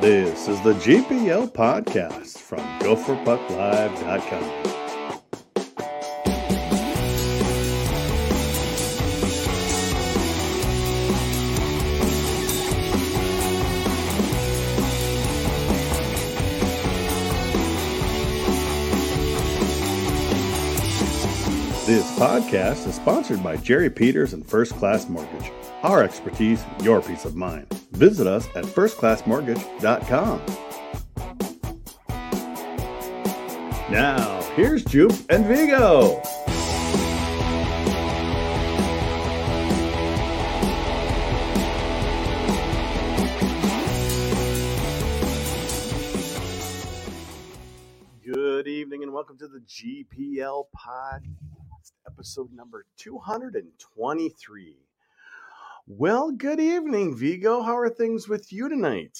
This is the GPL podcast from GopherPuckLive.com. This podcast is sponsored by Jerry Peters and First Class Mortgage. Our expertise, your peace of mind. Visit us at firstclassmortgage.com. Now, here's Jupe and Vigo. Good evening and welcome to the GPL Pod, episode number 223. Well, good evening, Vigo. How are things with you tonight?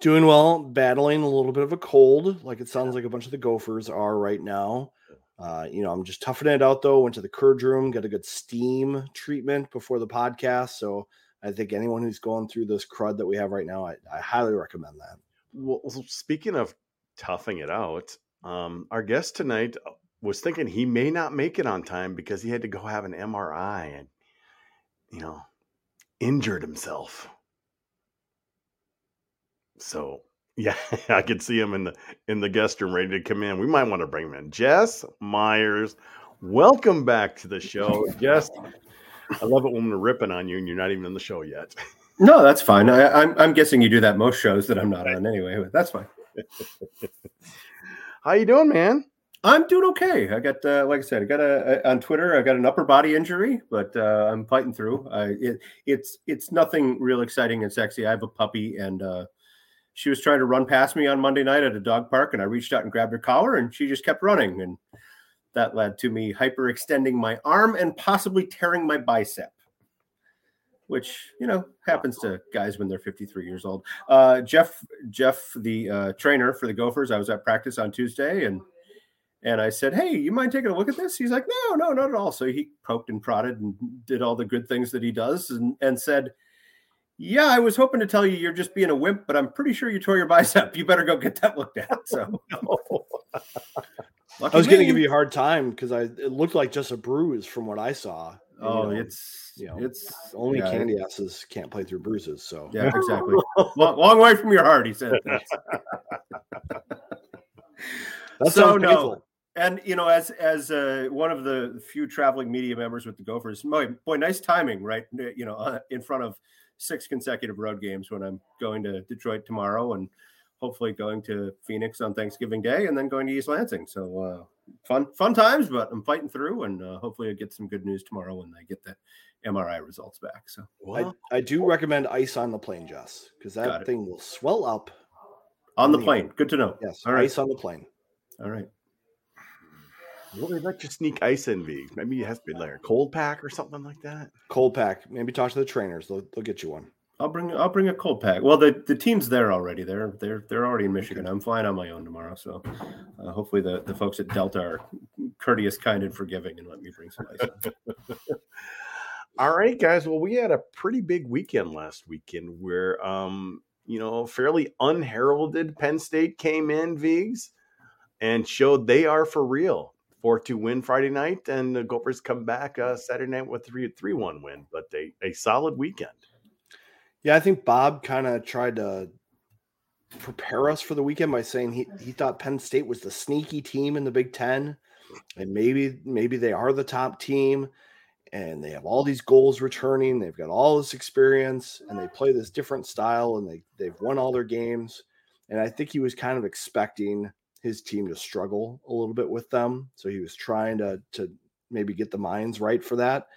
Doing well, battling a little bit of a cold, like it sounds like a bunch of the Gophers are right now. Uh, you know, I'm just toughing it out though. Went to the Curd room, got a good steam treatment before the podcast. So I think anyone who's going through this crud that we have right now, I, I highly recommend that. Well, speaking of toughing it out, um, our guest tonight uh, was thinking he may not make it on time because he had to go have an MRI and, you know, injured himself. So yeah, I could see him in the in the guest room ready to come in. We might want to bring him in. Jess Myers, welcome back to the show. Jess, I love it when we're ripping on you and you're not even in the show yet. No, that's fine. I, I'm I'm guessing you do that most shows that I'm not on anyway. But that's fine. How you doing, man? I'm doing okay. I got, uh, like I said, I got a, a, on Twitter. I got an upper body injury, but uh, I'm fighting through. I, it, it's it's nothing real exciting and sexy. I have a puppy, and uh, she was trying to run past me on Monday night at a dog park, and I reached out and grabbed her collar, and she just kept running, and that led to me hyperextending my arm and possibly tearing my bicep, which you know happens to guys when they're 53 years old. Uh, Jeff, Jeff, the uh, trainer for the Gophers, I was at practice on Tuesday, and and I said, Hey, you mind taking a look at this? He's like, No, no, not at all. So he poked and prodded and did all the good things that he does and, and said, Yeah, I was hoping to tell you you're just being a wimp, but I'm pretty sure you tore your bicep. You better go get that looked at. Oh, so I was going to give you a hard time because I it looked like just a bruise from what I saw. Oh, you know, it's you know, it's only yeah, candy asses can't play through bruises. So yeah, exactly. long, long way from your heart, he said. That's so no. And you know, as as uh, one of the few traveling media members with the Gophers, boy, boy nice timing, right? You know, uh, in front of six consecutive road games when I'm going to Detroit tomorrow, and hopefully going to Phoenix on Thanksgiving Day, and then going to East Lansing. So uh, fun fun times, but I'm fighting through, and uh, hopefully I get some good news tomorrow when I get the MRI results back. So well, I, I do recommend ice on the plane, Jess, because that thing will swell up on the plane. Good to know. Yes, all right. ice on the plane. All right. Well, they let you sneak ice in V. Maybe it has to be like a cold pack or something like that. Cold pack. Maybe talk to the trainers. They'll, they'll get you one. I'll bring I'll bring a cold pack. Well, the, the team's there already. They're they're they're already in Michigan. I'm flying on my own tomorrow, so uh, hopefully the, the folks at Delta are courteous, kind, and forgiving, and let me bring some ice. All right, guys. Well, we had a pretty big weekend last weekend where um you know fairly unheralded Penn State came in Vigs and showed they are for real. 4 2 win Friday night, and the Gophers come back uh, Saturday night with 3 3 1 win, but a, a solid weekend. Yeah, I think Bob kind of tried to prepare us for the weekend by saying he, he thought Penn State was the sneaky team in the Big Ten, and maybe maybe they are the top team, and they have all these goals returning. They've got all this experience, and they play this different style, and they they've won all their games. And I think he was kind of expecting his team to struggle a little bit with them. So he was trying to to maybe get the minds right for that.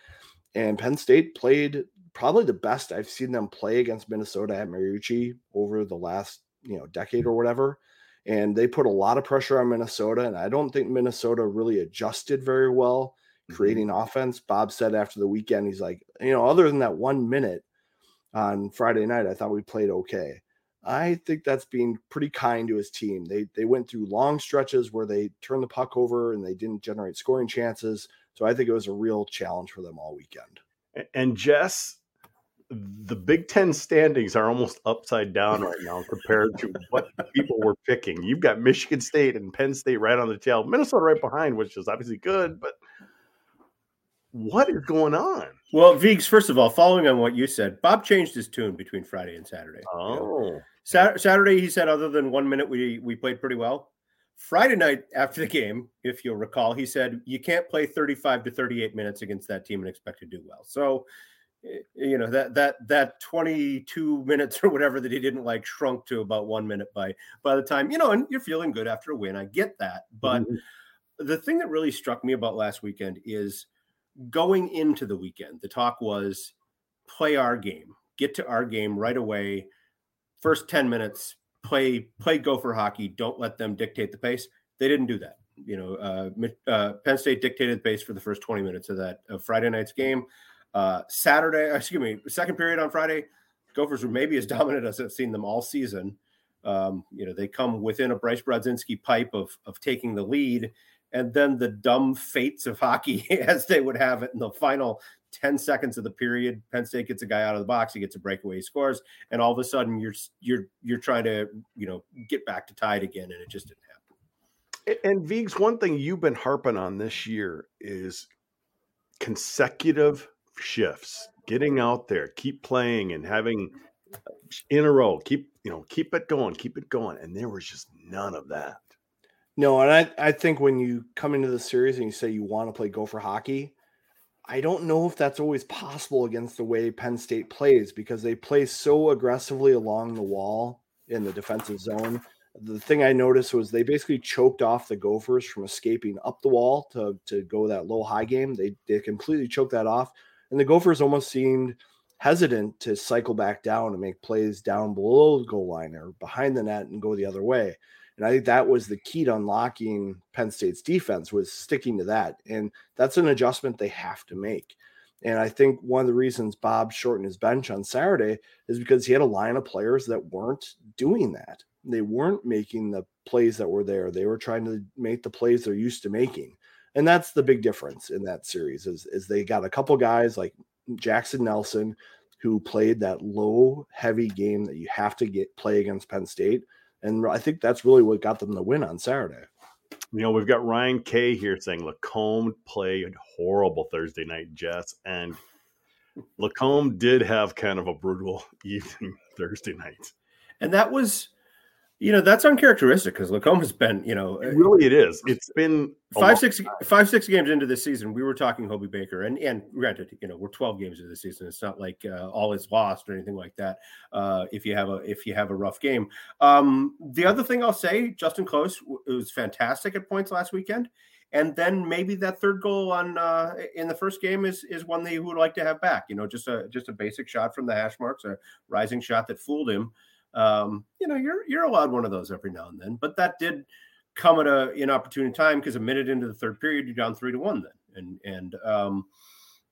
And Penn State played probably the best I've seen them play against Minnesota at Mariucci over the last, you know, decade or whatever. And they put a lot of pressure on Minnesota. And I don't think Minnesota really adjusted very well mm-hmm. creating mm-hmm. offense. Bob said after the weekend, he's like, you know, other than that one minute on Friday night, I thought we played okay. I think that's being pretty kind to his team. They they went through long stretches where they turned the puck over and they didn't generate scoring chances. So I think it was a real challenge for them all weekend. And Jess, the Big Ten standings are almost upside down right now compared to what people were picking. You've got Michigan State and Penn State right on the tail, Minnesota right behind, which is obviously good, but what is going on? Well, Vigs, first of all, following on what you said, Bob changed his tune between Friday and Saturday. Oh, Saturday, he said, other than one minute, we we played pretty well. Friday night after the game, if you'll recall, he said you can't play 35 to 38 minutes against that team and expect to do well. So, eh, you know that that that 22 minutes or whatever that he didn't like shrunk to about one minute by by the time you know, and you're feeling good after a win. I get that, but mm-hmm. the thing that really struck me about last weekend is going into the weekend. The talk was play our game, get to our game right away. First 10 minutes, play play Gopher hockey. Don't let them dictate the pace. They didn't do that. You know, uh, uh, Penn State dictated the pace for the first 20 minutes of that of Friday night's game. Uh, Saturday, excuse me, second period on Friday, Gophers were maybe as dominant as I've seen them all season. Um, you know, they come within a Bryce Brodzinski pipe of of taking the lead, and then the dumb fates of hockey as they would have it in the final 10 seconds of the period. Penn state gets a guy out of the box he gets a breakaway he scores and all of a sudden you're you're you're trying to you know get back to tied again and it just didn't happen. And Vigs, one thing you've been harping on this year is consecutive shifts getting out there keep playing and having uh, in a row keep you know keep it going keep it going and there was just none of that no, and I, I think when you come into the series and you say you want to play Gopher hockey, I don't know if that's always possible against the way Penn State plays because they play so aggressively along the wall in the defensive zone. The thing I noticed was they basically choked off the Gophers from escaping up the wall to, to go that low high game. They, they completely choked that off. And the Gophers almost seemed hesitant to cycle back down and make plays down below the goal line or behind the net and go the other way. And I think that was the key to unlocking Penn State's defense was sticking to that. And that's an adjustment they have to make. And I think one of the reasons Bob shortened his bench on Saturday is because he had a line of players that weren't doing that. They weren't making the plays that were there. They were trying to make the plays they're used to making. And that's the big difference in that series is, is they got a couple guys like Jaxon Nelson who played that low heavy game that you have to get play against Penn State and I think that's really what got them the win on Saturday. You know, we've got Ryan K here saying Lacombe played horrible Thursday night, Jess. And Lacombe did have kind of a brutal evening Thursday night. And that was you know that's uncharacteristic because Lacombe has been, you know, really it is. It's been five, six, five, six games into this season. We were talking Hobie Baker, and and granted, you know, we're twelve games into the season. It's not like uh, all is lost or anything like that. Uh, if you have a if you have a rough game, um, the other thing I'll say, Justin Close was fantastic at points last weekend, and then maybe that third goal on uh, in the first game is is one they would like to have back. You know, just a just a basic shot from the hash marks, a rising shot that fooled him um, you know, you're you're allowed one of those every now and then. But that did come at a inopportune time because a minute into the third period, you're down three to one then. And and um,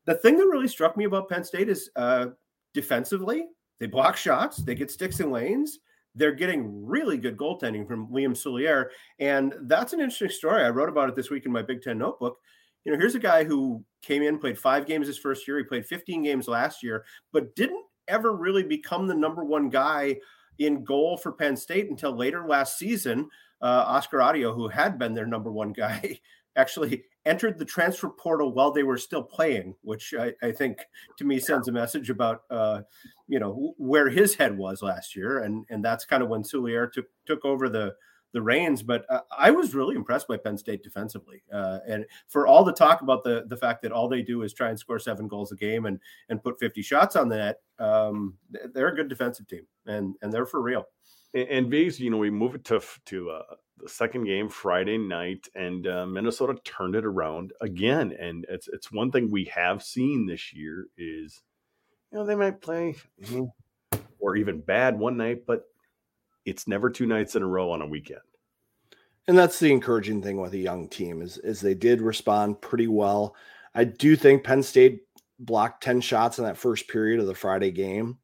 the thing that really struck me about Penn State is uh, defensively, they block shots, they get sticks in lanes. They're getting really good goaltending from Liam Souliere. And that's an interesting story. I wrote about it this week in my Big Ten notebook. You know, here's a guy who came in, played five games his first year. He played 15 games last year, but didn't ever really become the number one guy in goal for Penn State until later last season. Uh, Oscar Autio, who had been their number one guy, actually entered the transfer portal while they were still playing, which I, I think to me sends a message about uh, you know where his head was last year, and and that's kind of when Souliere took took over the the reins. But uh, I was really impressed by Penn State defensively, uh, and for all the talk about the the fact that all they do is try and score seven goals a game and and put fifty shots on the net, um, they're a good defensive team, and and they're for real. And, and V's, you know, we move it to to uh, the second game Friday night, and uh, Minnesota turned it around again. And it's it's one thing we have seen this year is, you know, they might play or even bad one night, but it's never two nights in a row on a weekend. And that's the encouraging thing with a young team is, is they did respond pretty well. I do think Penn State blocked 10 shots in that first period of the Friday game.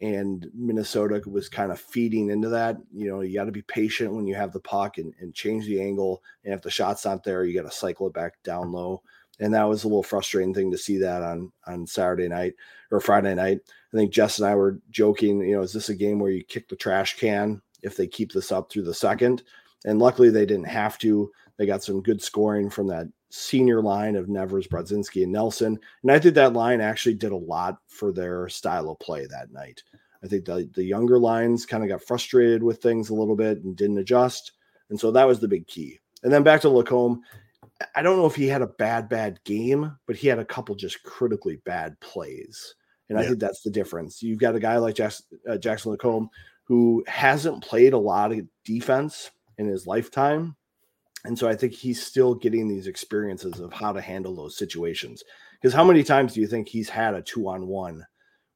And Minnesota was kind of feeding into that. You know, you got to be patient when you have the puck and, and change the angle. And if the shot's not there, you got to cycle it back down low. And that was a little frustrating thing to see that on on Saturday night or Friday night. I think Jess and I were joking, you know, is this a game where you kick the trash can if they keep this up through the second? And luckily they didn't have to. They got some good scoring from that senior line of Nevers, Brodzinski, and Nelson. And I think that line actually did a lot for their style of play that night. I think the, the younger lines kind of got frustrated with things a little bit and didn't adjust. And so that was the big key. And then back to Lacombe. I don't know if he had a bad, bad game, but he had a couple just critically bad plays. And yeah. I think that's the difference. You've got a guy like Jackson, uh, Jackson Lacombe who hasn't played a lot of defense in his lifetime. And so I think he's still getting these experiences of how to handle those situations. Because how many times do you think he's had a two on one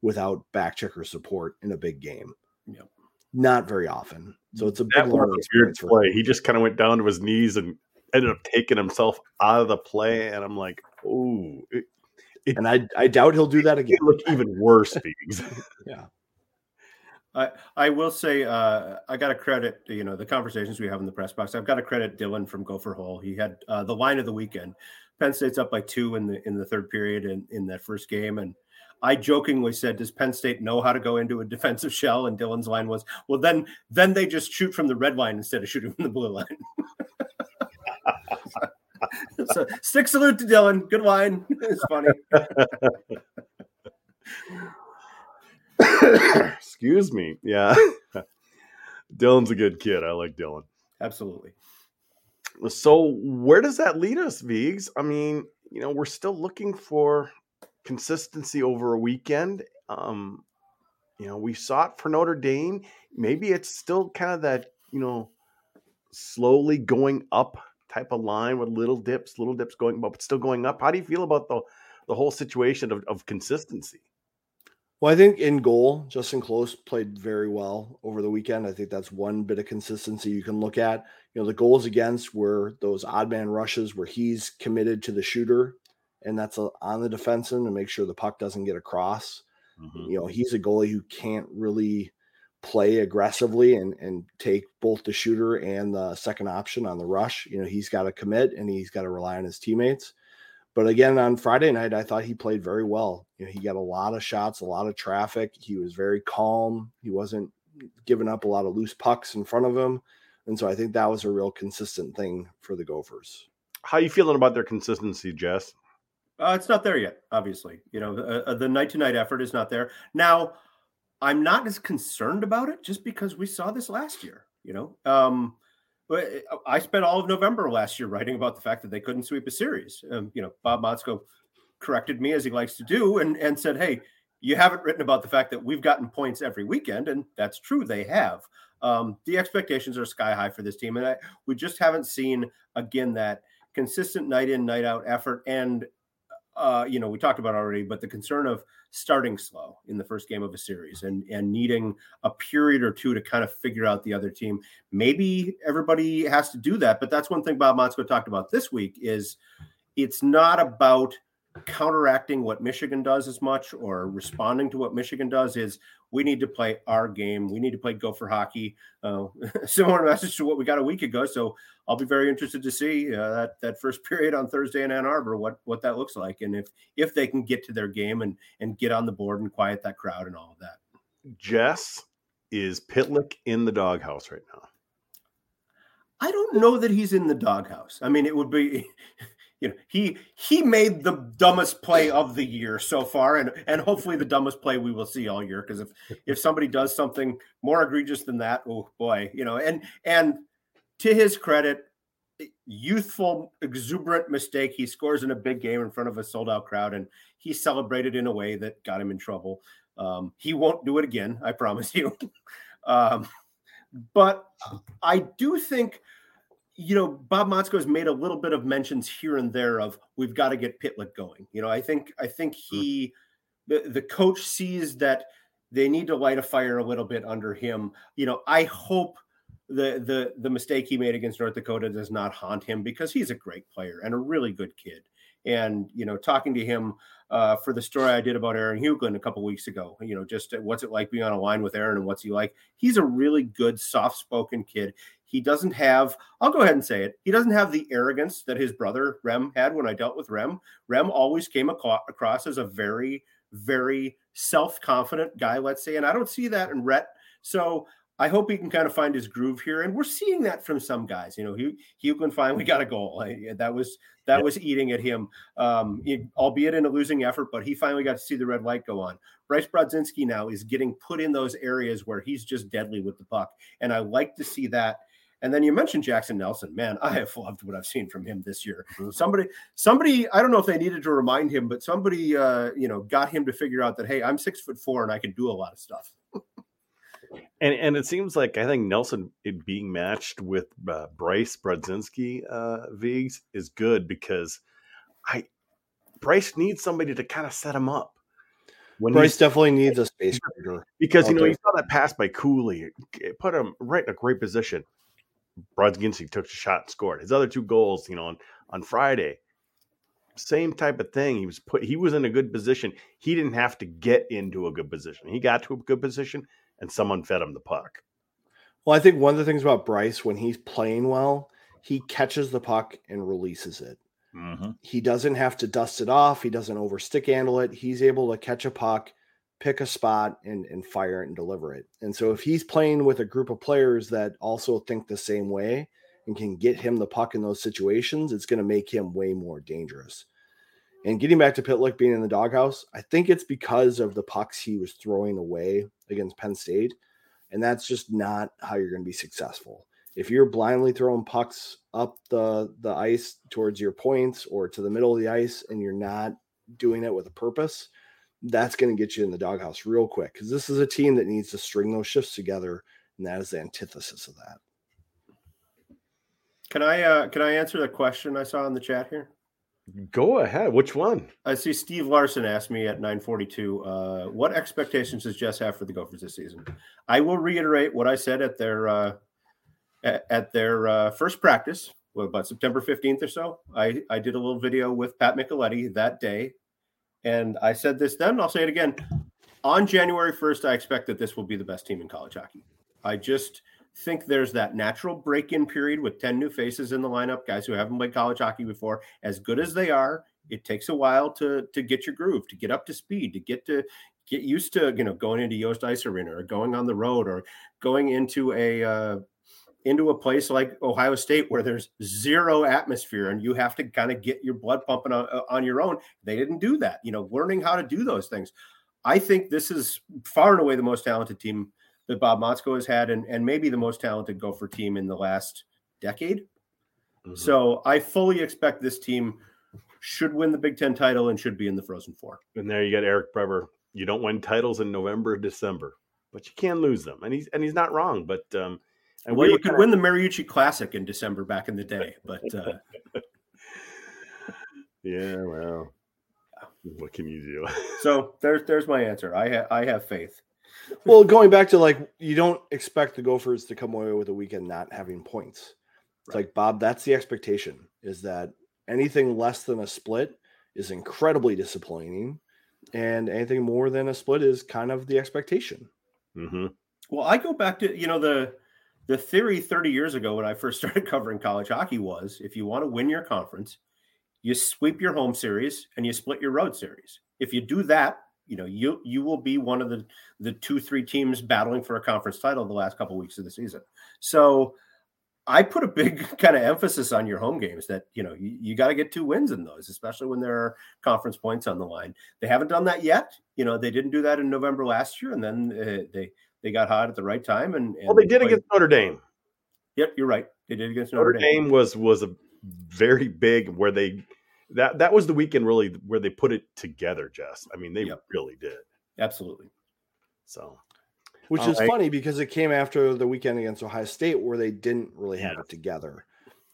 without back checker support in a big game? Yep. Not very often. So it's a that big learning weird play. He just kind of went down to his knees and ended up taking himself out of the play. And I'm like, oh. And I, I doubt he'll do that again. Look even worse, yeah. I, I will say uh, I got to credit you know the conversations we have in the press box. I've got to credit Dylan from Gopher Hole. He had uh, the line of the weekend. Penn State's up by two in the in the third period in, in that first game, and I jokingly said, "Does Penn State know how to go into a defensive shell?" And Dylan's line was, "Well, then then they just shoot from the red line instead of shooting from the blue line." so stick salute to Dylan. Good line. It's funny. Excuse me. Yeah. Dylan's a good kid. I like Dylan. Absolutely. So where does that lead us, Vigs? I mean, you know, we're still looking for consistency over a weekend. Um, you know, we saw it for Notre Dame. Maybe it's still kind of that, you know, slowly going up type of line with little dips, little dips going up, but still going up. How do you feel about the the whole situation of, of consistency? Well, I think in goal, Justin Close played very well over the weekend. I think that's one bit of consistency you can look at. You know, the goals against were those odd man rushes where he's committed to the shooter and that's a, on the defenseman to make sure the puck doesn't get across. Mm-hmm. You know, he's a goalie who can't really play aggressively and and take both the shooter and the second option on the rush. You know, he's got to commit and he's got to rely on his teammates. But again, on Friday night, I thought he played very well. You know, he got a lot of shots, a lot of traffic. He was very calm. He wasn't giving up a lot of loose pucks in front of him. And so I think that was a real consistent thing for the Gophers. How are you feeling about their consistency, Jess? Uh, it's not there yet, obviously. You know, uh, the night to night effort is not there. Now, I'm not as concerned about it just because we saw this last year, you know. Um, but I spent all of November last year writing about the fact that they couldn't sweep a series. Um, you know, Bob Motzko corrected me as he likes to do and, and said, Hey, you haven't written about the fact that we've gotten points every weekend. And that's true. They have. Um, the expectations are sky high for this team. And I, we just haven't seen, again, that consistent night in, night out effort and uh, you know, we talked about already, but the concern of starting slow in the first game of a series and and needing a period or two to kind of figure out the other team. Maybe everybody has to do that, but that's one thing Bob Motzko talked about this week is it's not about counteracting what Michigan does as much or responding to what Michigan does is we need to play our game. We need to play Gopher hockey. Uh, similar message to what we got a week ago. So I'll be very interested to see uh, that that first period on Thursday in Ann Arbor what what that looks like and if if they can get to their game and and get on the board and quiet that crowd and all of that. Jess is Pitlick in the doghouse right now. I don't know that he's in the doghouse. I mean, it would be you know he he made the dumbest play of the year so far and and hopefully the dumbest play we will see all year because if if somebody does something more egregious than that oh boy you know and and to his credit youthful exuberant mistake. He scores in a big game in front of a sold out crowd and he celebrated in a way that got him in trouble. Um, he won't do it again i promise you. Um, but i do think you know, Bob Motzko has made a little bit of mentions here and there of we've got to get Pitlick going. You know, I think I think hmm. he the, the coach sees that they need to light a fire a little bit under him. You know, I hope the the the mistake he made against North Dakota does not haunt him because he's a great player and a really good kid. And you know, talking to him uh, for the story I did about Aaron Huglen a couple weeks ago, you know, just what's it like being on a line with Aaron and what's he like? He's a really good, soft-spoken kid. He doesn't have, I'll go ahead and say it, he doesn't have the arrogance that his brother Rem had when I dealt with Rem. Rem always came across as a very, very self confident guy, let's say. And I don't see that in Rhett. So I hope he can kind of find his groove here, and we're seeing that from some guys. You know, Hugh Huglen finally got a goal. I, that was that yeah. was eating at him, um, it, albeit in a losing effort. But he finally got to see the red light go on. Bryce Brodzinski now is getting put in those areas where he's just deadly with the puck, and I like to see that. And then you mentioned Jaxon Nelson. Man, I have loved what I've seen from him this year. Mm-hmm. Somebody, somebody, I don't know if they needed to remind him, but somebody, uh, you know, got him to figure out that hey, I'm six foot four and I can do a lot of stuff. and and it seems like I think Nelson being matched with uh, Bryce Brodzinski, uh, Vigs is good because I Bryce needs somebody to kind of set him up. When Bryce definitely needs a space creator because you know there. you saw that pass by Cooley, it put him right in a great position. Brodzinski took the shot and scored. His other two goals, you know, on, on Friday, same type of thing. He was put he was in a good position. He didn't have to get into a good position. He got to a good position and someone fed him the puck. Well, I think one of the things about Bryce when he's playing well, he catches the puck and releases it. Mm-hmm. He doesn't have to dust it off. He doesn't overstick handle it. He's able to catch a puck, pick a spot, and, and fire it and deliver it. And so if he's playing with a group of players that also think the same way and can get him the puck in those situations, it's going to make him way more dangerous. And getting back to Pitlick being in the doghouse, I think it's because of the pucks he was throwing away against Penn State. And that's just not how you're going to be successful. If you're blindly throwing pucks up the, the ice towards your points or to the middle of the ice and you're not doing it with a purpose, that's going to get you in the doghouse real quick because this is a team that needs to string those shifts together. And that is the antithesis of that. Can I uh, can I answer the question I saw in the chat here? Go ahead. Which one? I see Steve Larson asked me at 942, uh, what expectations does Jess have for the Gophers this season? I will reiterate what I said at their uh, at, at, their uh, first practice, what, about September 15th or so. I, I did a little video with Pat Micheletti that day. And I said this then, I'll say it again. On January 1st, I expect that this will be the best team in college hockey. I just – think there's that natural break in period with 10 new faces in the lineup, guys who haven't played college hockey before. As good as they are, it takes a while to to get your groove, to get up to speed, to get to get used to you know going into Yost Ice Arena or going on the road or going into a uh, into a place like Ohio State where there's zero atmosphere and you have to kind of get your blood pumping on, uh, on your own. They didn't do that. You know, learning how to do those things. I think this is far and away the most talented team that Bob Motzko has had, and, and maybe the most talented Gopher team in the last decade. Mm-hmm. So I fully expect this team should win the Big Ten title and should be in the Frozen Four. And there you got Eric Brever. You don't win titles in November, December, but you can lose them, and he's and he's not wrong. But um, and well, you could win the Mariucci Classic in December back in the day, but uh... yeah, well, what can you do? so there's there's my answer. I ha- I have faith well, going back to like you don't expect the Gophers to come away with a weekend not having points. It's right. like Bob, that's the expectation is that anything less than a split is incredibly disappointing, and anything more than a split is kind of the expectation. Mm-hmm. Well, I go back to you know the the theory 30 years ago when I first started covering college hockey was if you want to win your conference, you sweep your home series and you split your road series. If you do that, you know you you will be one of the the two three teams battling for a conference title the last couple of weeks of the season. So i put a big kind of emphasis on your home games that you know you, you got to get two wins in those especially when there are conference points on the line. They haven't done that yet. You know they didn't do that in november last year and then uh, they they got hot at the right time and, and well they did played. against notre dame yep you're right they did against notre, notre dame. dame was was a very big where they that that was the weekend really where they put it together, Jess. I mean, they yep. really did. Absolutely. So, which is right. funny because it came after the weekend against Ohio State where they didn't really have it together.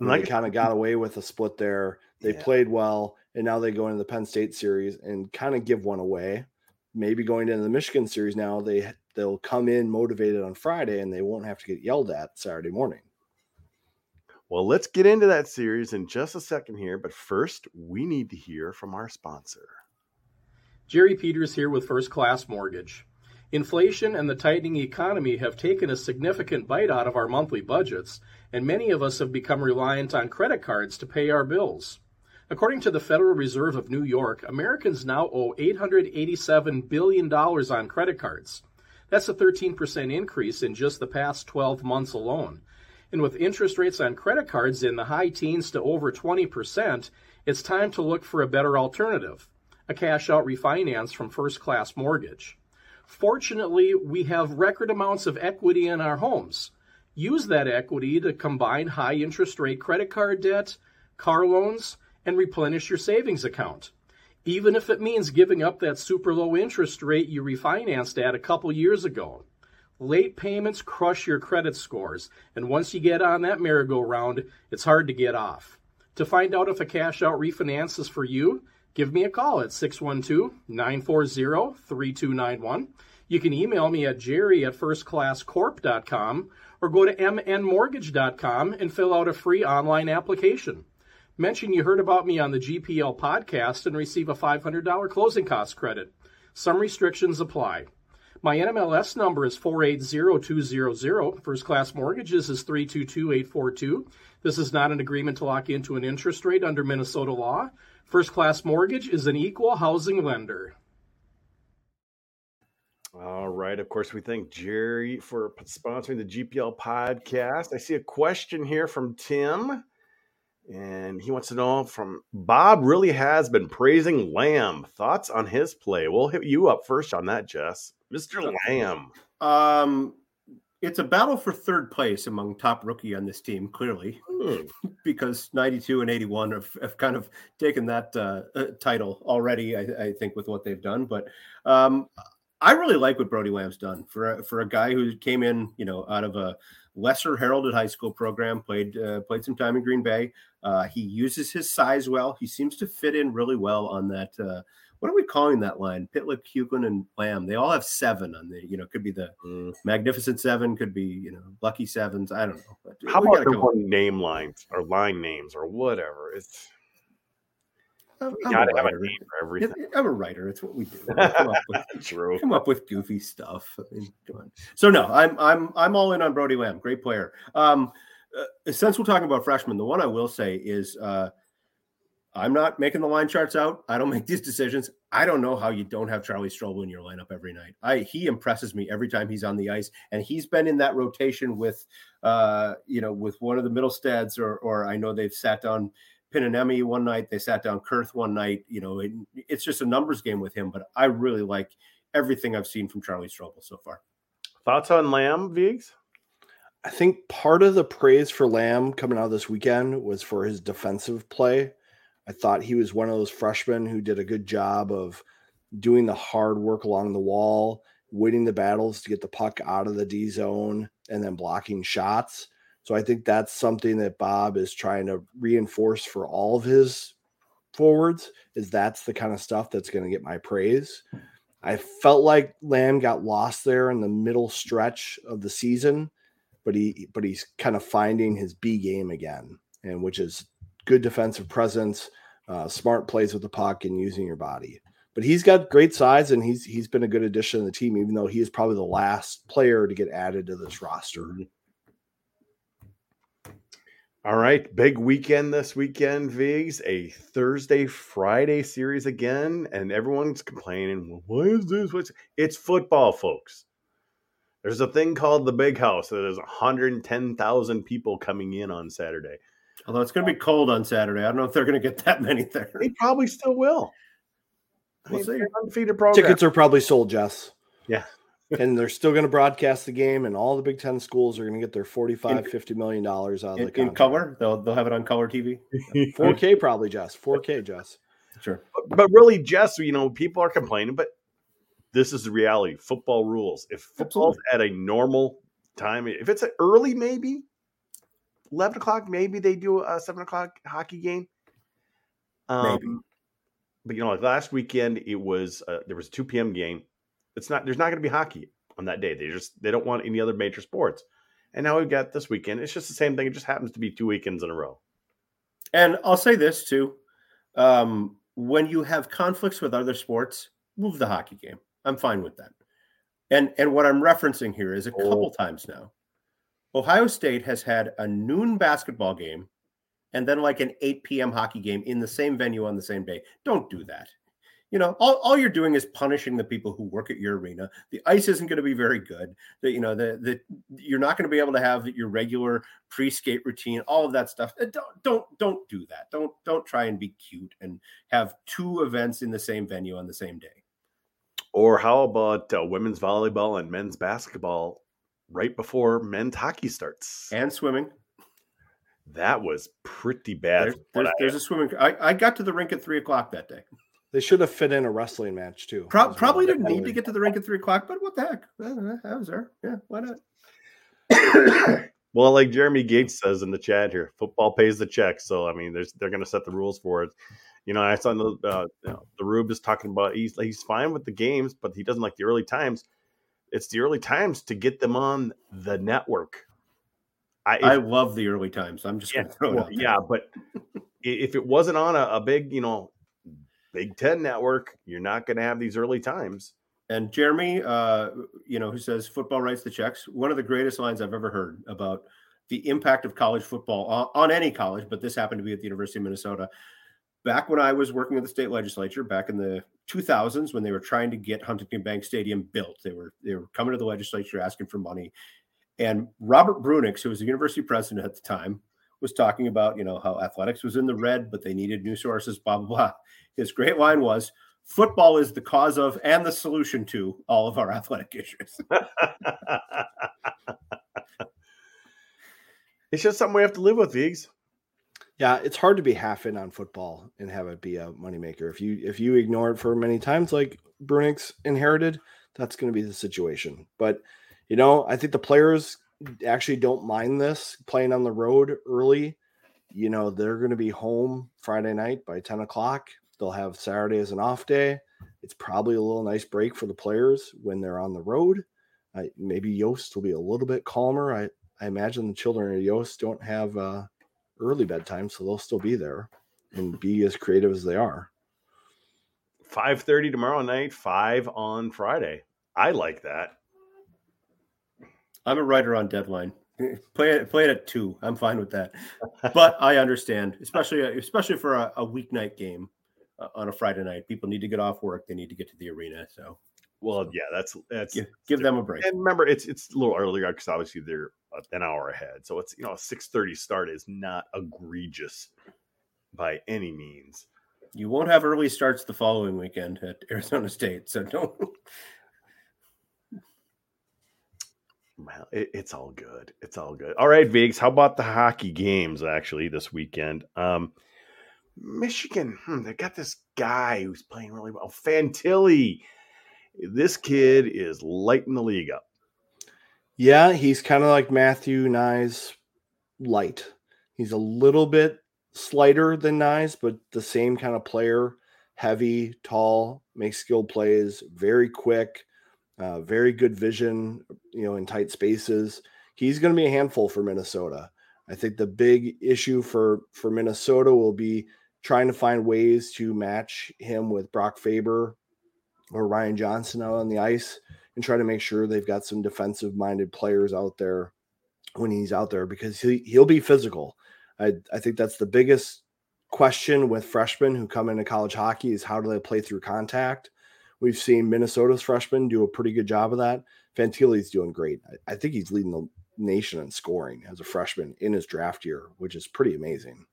And they kind of got away with a split there. They yeah. played well, and now they go into the Penn State series and kind of give one away. Maybe going into the Michigan series now, they they'll come in motivated on Friday and they won't have to get yelled at Saturday morning. Well, let's get into that series in just a second here, but first, we need to hear from our sponsor. Jerry Peters here with First Class Mortgage. Inflation and the tightening economy have taken a significant bite out of our monthly budgets, and many of us have become reliant on credit cards to pay our bills. According to the Federal Reserve of New York, Americans now owe $887 billion on credit cards. That's a 13% increase in just the past 12 months alone. And with interest rates on credit cards in the high teens to over 20%, it's time to look for a better alternative a cash out refinance from First Class Mortgage. Fortunately, we have record amounts of equity in our homes. Use that equity to combine high interest rate credit card debt, car loans, and replenish your savings account. Even if it means giving up that super low interest rate you refinanced at a couple years ago. Late payments crush your credit scores, and once you get on that merry-go-round, it's hard to get off. To find out if a cash out refinance is for you, give me a call at 612 940 3291. You can email me at jerry at firstclasscorp.com or go to mnmortgage.com and fill out a free online application. Mention you heard about me on the GPL podcast and receive a $500 closing cost credit. Some restrictions apply. My NMLS number is 480200. First class mortgages is 322842. This is not an agreement to lock into an interest rate under Minnesota law. First Class Mortgage is an equal housing lender. All right. Of course, we thank Jerry for sponsoring the GPL podcast. I see a question here from Tim, and he wants to know from Bob really has been praising Lamb. Thoughts on his play? We'll hit you up first on that, Jess. Mr. Lamb. Um, it's a battle for third place among top rookie on this team, clearly, Hmm. because 92 and 81 have, have kind of taken that uh, uh, title already, I, I think, with what they've done. But um, I really like what Brody Lamb's done for a, for a guy who came in, you know, out of a lesser heralded high school program, played uh, played some time in Green Bay. Uh, he uses his size well. He seems to fit in really well on that. Uh, what are we calling that line? Pitlick, Huglen, and Lamb. They all have seven on the. You know, could be the Mm. Magnificent Seven, could be you know Lucky Sevens. I don't know. But How about the one name lines or line names or whatever? It's I'm, gotta a have a writer. name for everything. I'm a writer. It's what we do. We come up with True. come up with goofy stuff. I mean, come on. So no, I'm I'm I'm all in on Brody Lamb. Great player. Um, uh, since we're talking about freshmen, the one I will say is uh, I'm not making the line charts out. I don't make these decisions. I don't know how you don't have Charlie Strobel in your lineup every night. I he impresses me every time he's on the ice, and he's been in that rotation with, uh, you know, with one of the Mittelstadts, or or I know they've sat down Pinoniemi one night, they sat down Kurth one night. You know, it, it's just a numbers game with him. But I really like everything I've seen from Charlie Strobel so far. Thoughts on Lamb, Vigs? I think part of the praise for Lamb coming out this weekend was for his defensive play. I thought he was one of those freshmen who did a good job of doing the hard work along the wall, winning the battles to get the puck out of the D zone, and then blocking shots. So I think that's something that Bob is trying to reinforce for all of his forwards is that's the kind of stuff that's going to get my praise. I felt like Lamb got lost there in the middle stretch of the season, but he but he's kind of finding his B game again, and which is good defensive presence, uh, smart plays with the puck, and using your body. But he's got great size, and he's he's been a good addition to the team, even though he is probably the last player to get added to this roster. All right, big weekend this weekend, Vigs. A Thursday Friday series again, and everyone's complaining. Well, why is this? What's it's football, folks. There's a thing called the Big House. that There's 110,000 people coming in on Saturday. Although it's going to be cold on Saturday, I don't know if they're going to get that many there. They probably still will. We'll mean, see. undefeated program. Tickets are probably sold, Jess. Yeah. And they're still going to broadcast the game, and all the Big Ten schools are going to get their 45, In- 50 million dollars out of In, the in contract. color, they'll they'll have it on color TV. 4K probably, Jess. 4K, Jess. Sure. but really, Jess, you know, people are complaining, but this is the reality. Football rules. If football's at a normal time, if it's early, maybe 11 o'clock, maybe they do a 7 o'clock hockey game. Um, Maybe. But, you know, like last weekend, it was, uh, there was a 2 p.m. game. It's not, there's not going to be hockey on that day. They just, they don't want any other major sports. And now we've got this weekend. It's just the same thing. It just happens to be two weekends in a row. And I'll say this too. Um, when you have conflicts with other sports, move the hockey game. I'm fine with that. And and what I'm referencing here is a couple oh. times now. Ohio State has had a noon basketball game and then like an 8 p.m. hockey game in the same venue on the same day. Don't do that. You know, all, all you're doing is punishing the people who work at your arena. The ice isn't going to be very good. That you know, the the you're not going to be able to have your regular pre-skate routine, all of that stuff. Uh, don't don't don't do that. Don't don't try and be cute and have two events in the same venue on the same day. Or how about uh, women's volleyball and men's basketball right before men's hockey starts and swimming? That was pretty bad. There's, there's, there's a swimming. I, I got to the rink at three o'clock that day. They should have fit in a wrestling match too. Pro- probably well. didn't need to get to the rink at three o'clock, but what the heck? I was there. Yeah, why not? well, like Jeremy Gates says in the chat here, football pays the check. So I mean, there's they're going to set the rules for it. You know, I saw the uh, you know, the Rube is talking about he's he's fine with the games, but he doesn't like the early times. It's the early times to get them on the network. I, if, I love the early times. I'm just yeah, well, yeah, but if it wasn't on a, a, big, you know, Big Ten network, you're not going to have these early times. And Jeremy, uh, you know, who says football writes the checks. One of the greatest lines I've ever heard about the impact of college football on, on any college, but this happened to be at the University of Minnesota. Back when I was working with the state legislature, back in the 2000s, when they were trying to get Huntington Bank Stadium built, they were they were coming to the legislature asking for money. And Robert Bruininks, who was the university president at the time, was talking about, you know, how athletics was in the red, but they needed new sources, blah, blah, blah. His great line was football is the cause of and the solution to all of our athletic issues. it's just something we have to live with, Viggs. Yeah, it's hard to be half in on football and have it be a moneymaker. If you if you ignore it for many times like Bruininks inherited, that's going to be the situation. But you know, I think the players actually don't mind this playing on the road early. You know, they're going to be home Friday night by 10 o'clock. They'll have Saturday as an off day. It's probably a little nice break for the players when they're on the road. I, maybe Yost will be a little bit calmer. I, I imagine the children at Yost don't have uh, early bedtime, so they'll still be there and be as creative as they are. 5.30 tomorrow night, 5 on Friday. I like that. I'm a writer on deadline. Play it, play it at two. I'm fine with that. But I understand, especially especially for a, a weeknight game uh, on a Friday night. People need to get off work. They need to get to the arena. So, well, yeah, that's that's give, give them a break. And remember, it's it's a little earlier because obviously they're an hour ahead. So it's you know a six thirty start is not egregious by any means. You won't have early starts the following weekend at Arizona State, so don't Well, it, it's all good. It's all good. All right, Viggs. How about the hockey games actually this weekend? Um, Michigan, hmm, they got this guy who's playing really well. Fantilli. This kid is lighting the league up. Yeah, he's kind of like Matthew Knies light. He's a little bit slighter than Knies, but the same kind of player. Heavy, tall, makes skilled plays, very quick uh, very good vision, you know, in tight spaces. He's going to be a handful for Minnesota. I think the big issue for for Minnesota will be trying to find ways to match him with Brock Faber or Ryan Johnson out on the ice and try to make sure they've got some defensive minded players out there when he's out there because he, he'll be physical. I, I think that's the biggest question with freshmen who come into college hockey is how do they play through contact? We've seen Minnesota's freshmen do a pretty good job of that. Fantilli's doing great. I, I think he's leading the nation in scoring as a freshman in his draft year, which is pretty amazing.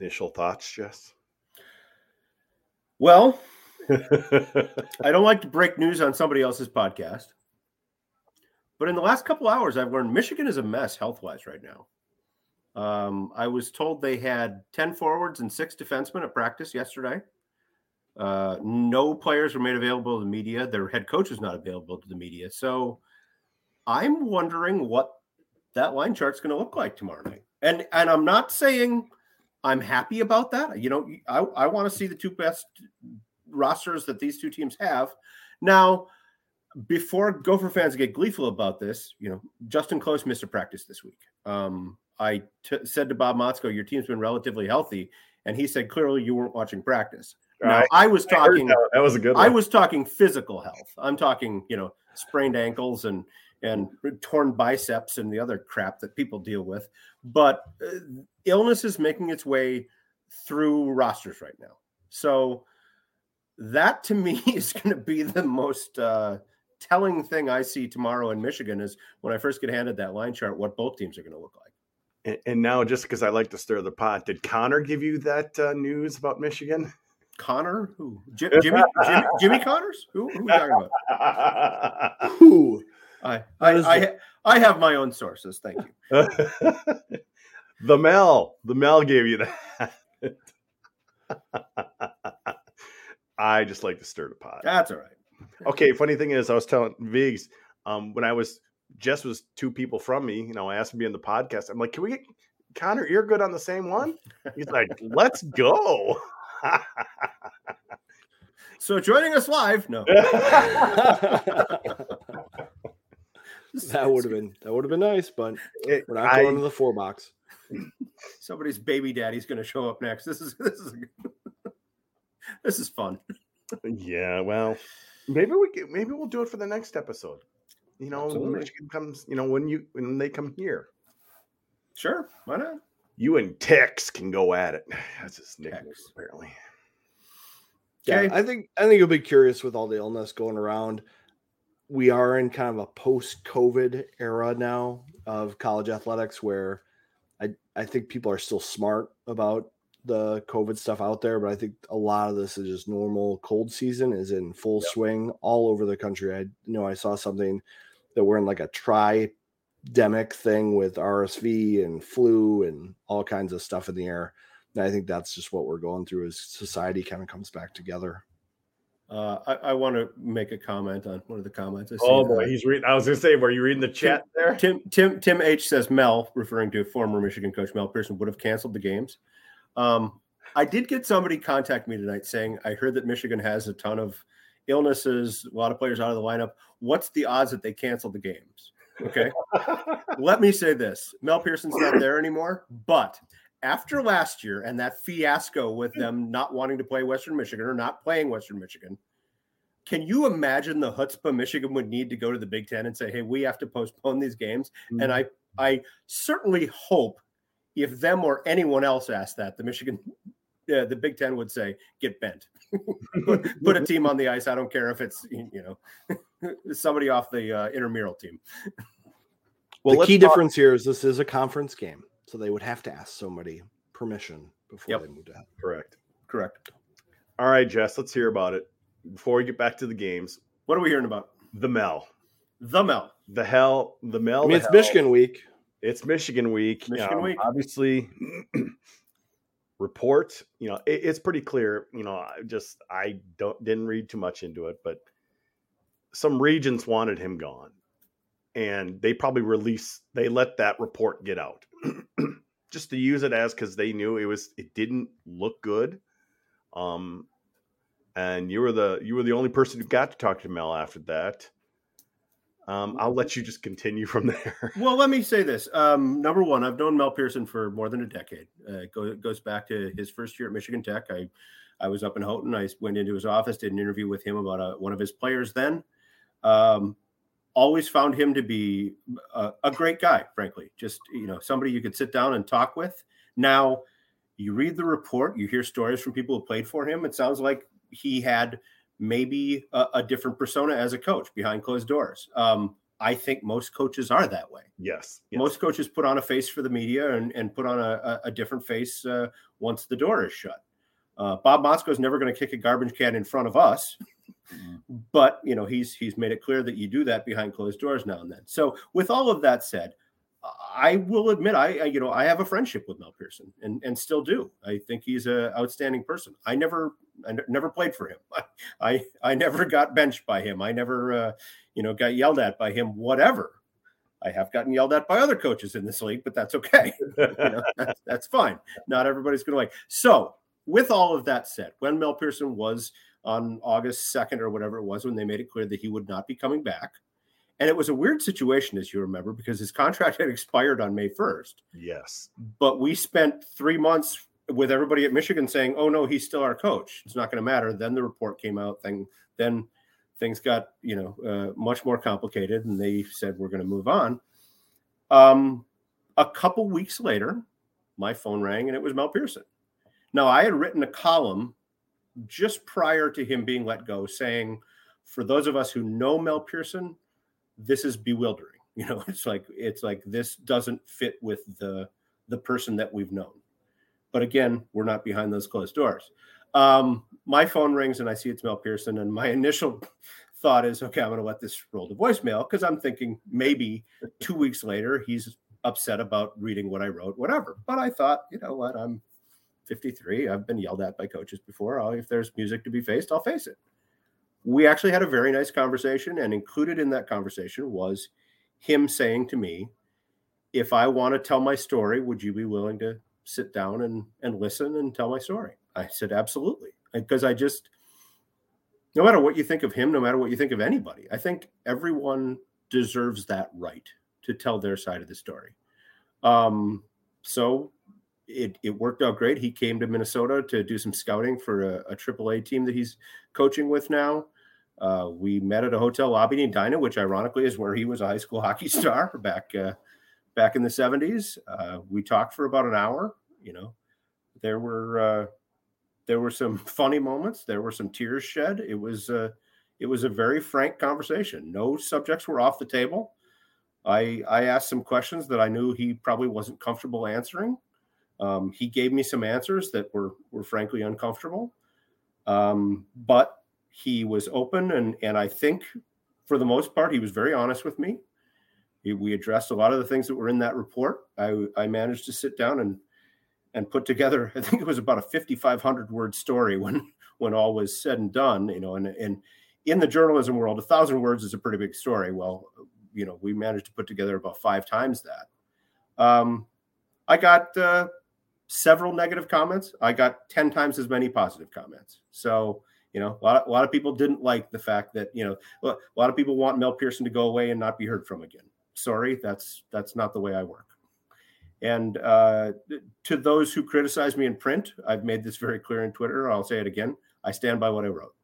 Initial thoughts, Jess? Well, I don't like to break news on somebody else's podcast, but in the last couple hours, I've learned Michigan is a mess health wise right now. Um, I was told they had 10 forwards and six defensemen at practice yesterday. Uh, no players were made available to the media. Their head coach is not available to the media. So I'm wondering what that line chart's going to look like tomorrow night. And and I'm not saying I'm happy about that. You know, I, I want to see the two best rosters that these two teams have. Now, before Gopher fans get gleeful about this, you know, Justin Close missed a practice this week. Um, I t- said to Bob Motzko, "Your team's been relatively healthy," and he said, "Clearly, you weren't watching practice." Now, Right. I was I talking. that. That was a good I was talking physical health. I'm talking, you know, sprained ankles and and torn biceps and the other crap that people deal with. But uh, illness is making its way through rosters right now. So that to me is going to be the most uh, telling thing I see tomorrow in Michigan is when I first get handed that line chart, what both teams are going to look like. And, and now, just because I like to stir the pot, did Connor give you that uh, news about Michigan? Connor, who Jim, Jimmy, Jimmy, Jimmy Connors, who, who are we talking about? Who? I, I, I, I have my own sources. Thank you. the Mel, the Mel gave you that. I just like to stir the pot. That's all right. Okay, funny thing is, I was telling Vigs um, when I was Jess was two people from me. You know, I asked him to be on the podcast. I'm like, can we get Connor Eargood on the same one? He's like, let's go. So joining us live, no, that would have been that would have been nice, but It- we're not I- going to the four box. somebody's baby daddy's going to show up next. This is this is this is fun. yeah, well, maybe we can, maybe we'll do it for the next episode. You know, when Absolutely. Michigan comes. You know, when you when they come here, Sure, why not? You and Tex can go at it. That's his nickname, Tex. apparently. Yeah, I think I think you'll be curious with all the illness going around. We are in kind of a post-COVID era now of college athletics where I I think people are still smart about the COVID stuff out there, but I think a lot of this is just normal cold season is in full swing all over the country. I know I saw something that we're in like a tridemic thing with RSV and flu and all kinds of stuff in the air. And I think that's just what we're going through as society kind of comes back together. Uh, I, I want to make a comment on one of the comments. I see. Oh boy, he's reading. I was gonna say, were you reading the chat there? Tim Tim Tim H says Mel, referring to former Michigan coach Mel Pearson, would have canceled the games. Um, I did get somebody contact me tonight saying I heard that Michigan has a ton of illnesses, a lot of players out of the lineup. What's the odds that they cancel the games? Okay. Let me say this: Mel Pearson's not there anymore, but after last year and that fiasco with hmm. them not wanting to play Western Michigan or not playing Western Michigan, can you imagine the chutzpah Michigan would need to go to the Big Ten and say, "Hey, we have to postpone these games"? Hmm. And I, I certainly hope if them or anyone else asked that, the Michigan, yeah, the Big Ten would say, "Get bent, put, put a team on the ice. I don't care if it's you know somebody off the uh, intramural team." well, the key talk- difference here is this is a conference game, so they would have to ask somebody permission before Yep. they move out. Correct. Correct. All right, Jess, let's hear about it. Before we get back to the games, What are we hearing about? the Mel, The Mel. the hell, the Mel. I mean, the it's hell. Michigan week. It's Michigan week. Michigan Um, week. Obviously, report. You know, it, it's pretty clear. You know, I just I don't didn't read too much into it, but some regents wanted him gone, and they probably released. They let that report get out, just to use it as because they knew it was it didn't look good. Um, and you were the you were the only person who got to talk to Mel after that. Um, I'll let you just continue from there. Well, let me say this. Um, number one, I've known Mel Pearson for more than a decade. Uh, it go- goes back to his first year at Michigan Tech. I, I was up in Houghton. I went into his office, did an interview with him about a, one of his players then. Um, always found him to be a, a great guy, frankly. Just, you know, somebody you could sit down and talk with. Now, you read the report, you hear stories from people who played for him. It sounds like he had maybe a, a different persona as a coach behind closed doors. Um, I think most coaches are that way. Yes, yes. Most coaches put on a face for the media and, and put on a, a, different face uh, once the door is shut. Uh, Bob Motzko is never going to kick a garbage can in front of us, but you know he's he's made it clear that you do that behind closed doors now and then. So with all of that said, I will admit I, I you know I have a friendship with Mel Pearson and and still do. I think he's an outstanding person. I never I n- never played for him. I, I I never got benched by him. I never uh, you know got yelled at by him. Whatever. I have gotten yelled at by other coaches in this league, but that's okay. you know, that's, that's fine. Not everybody's going to like. So, with all of that said, when Mel Pearson was on August 2nd or whatever it was when they made it clear that he would not be coming back. And it was a weird situation, as you remember, because his contract had expired on May 1st. Yes. But we spent three months with everybody at Michigan saying, "Oh no, he's still our coach. It's not going to matter." Then the report came out. Then then things got you know uh, much more complicated, and they said we're going to move on. Um, a couple weeks later, my phone rang, and it was Mel Pearson. Now I had written a column just prior to him being let go, saying, "For those of us who know Mel Pearson, this is bewildering." You know, it's like it's like this doesn't fit with the the person that we've known. But again, we're not behind those closed doors. Um, my phone rings and I see it's Mel Pearson, and my initial thought is, okay, I'm going to let this roll to voicemail because I'm thinking maybe two weeks later he's upset about reading what I wrote, whatever. But I thought, you know what, I'm 53. I've been yelled at by coaches before. If there's music to be faced, I'll face it. We actually had a very nice conversation, and included in that conversation was him saying to me, If I want to tell my story, would you be willing to sit down and, and listen and tell my story? I said, Absolutely. Because I just, no matter what you think of him, no matter what you think of anybody, I think everyone deserves that right to tell their side of the story. Um, so it, it worked out great. He came to Minnesota to do some scouting for a, a AAA team that he's coaching with now. Uh, we met at a hotel lobby in Edina, which ironically is where he was a high school hockey star back uh, back in the 70s. Uh, we talked for about an hour. You know, there were uh, there were some funny moments. There were some tears shed. It was uh, it was a very frank conversation. No subjects were off the table. I I asked some questions that I knew he probably wasn't comfortable answering. Um, he gave me some answers that were were frankly uncomfortable, um, but he was open and and I think for the most part he was very honest with me. We addressed a lot of the things that were in that report. I I managed to sit down and and put together. I think it was about a 5,500 word story when when all was said and done. You know, and and in the journalism world, a thousand words is a pretty big story. Well, you know, we managed to put together about five times that. Um, I got uh, several negative comments. I got 10 times as many positive comments. So, you know, a lot, of, a lot of people didn't like the fact that, you know, a lot of people want Mel Pearson to go away and not be heard from again. Sorry, that's that's not the way I work. And uh, to those who criticize me in print, I've made this very clear in Twitter. I'll say it again. I stand by what I wrote.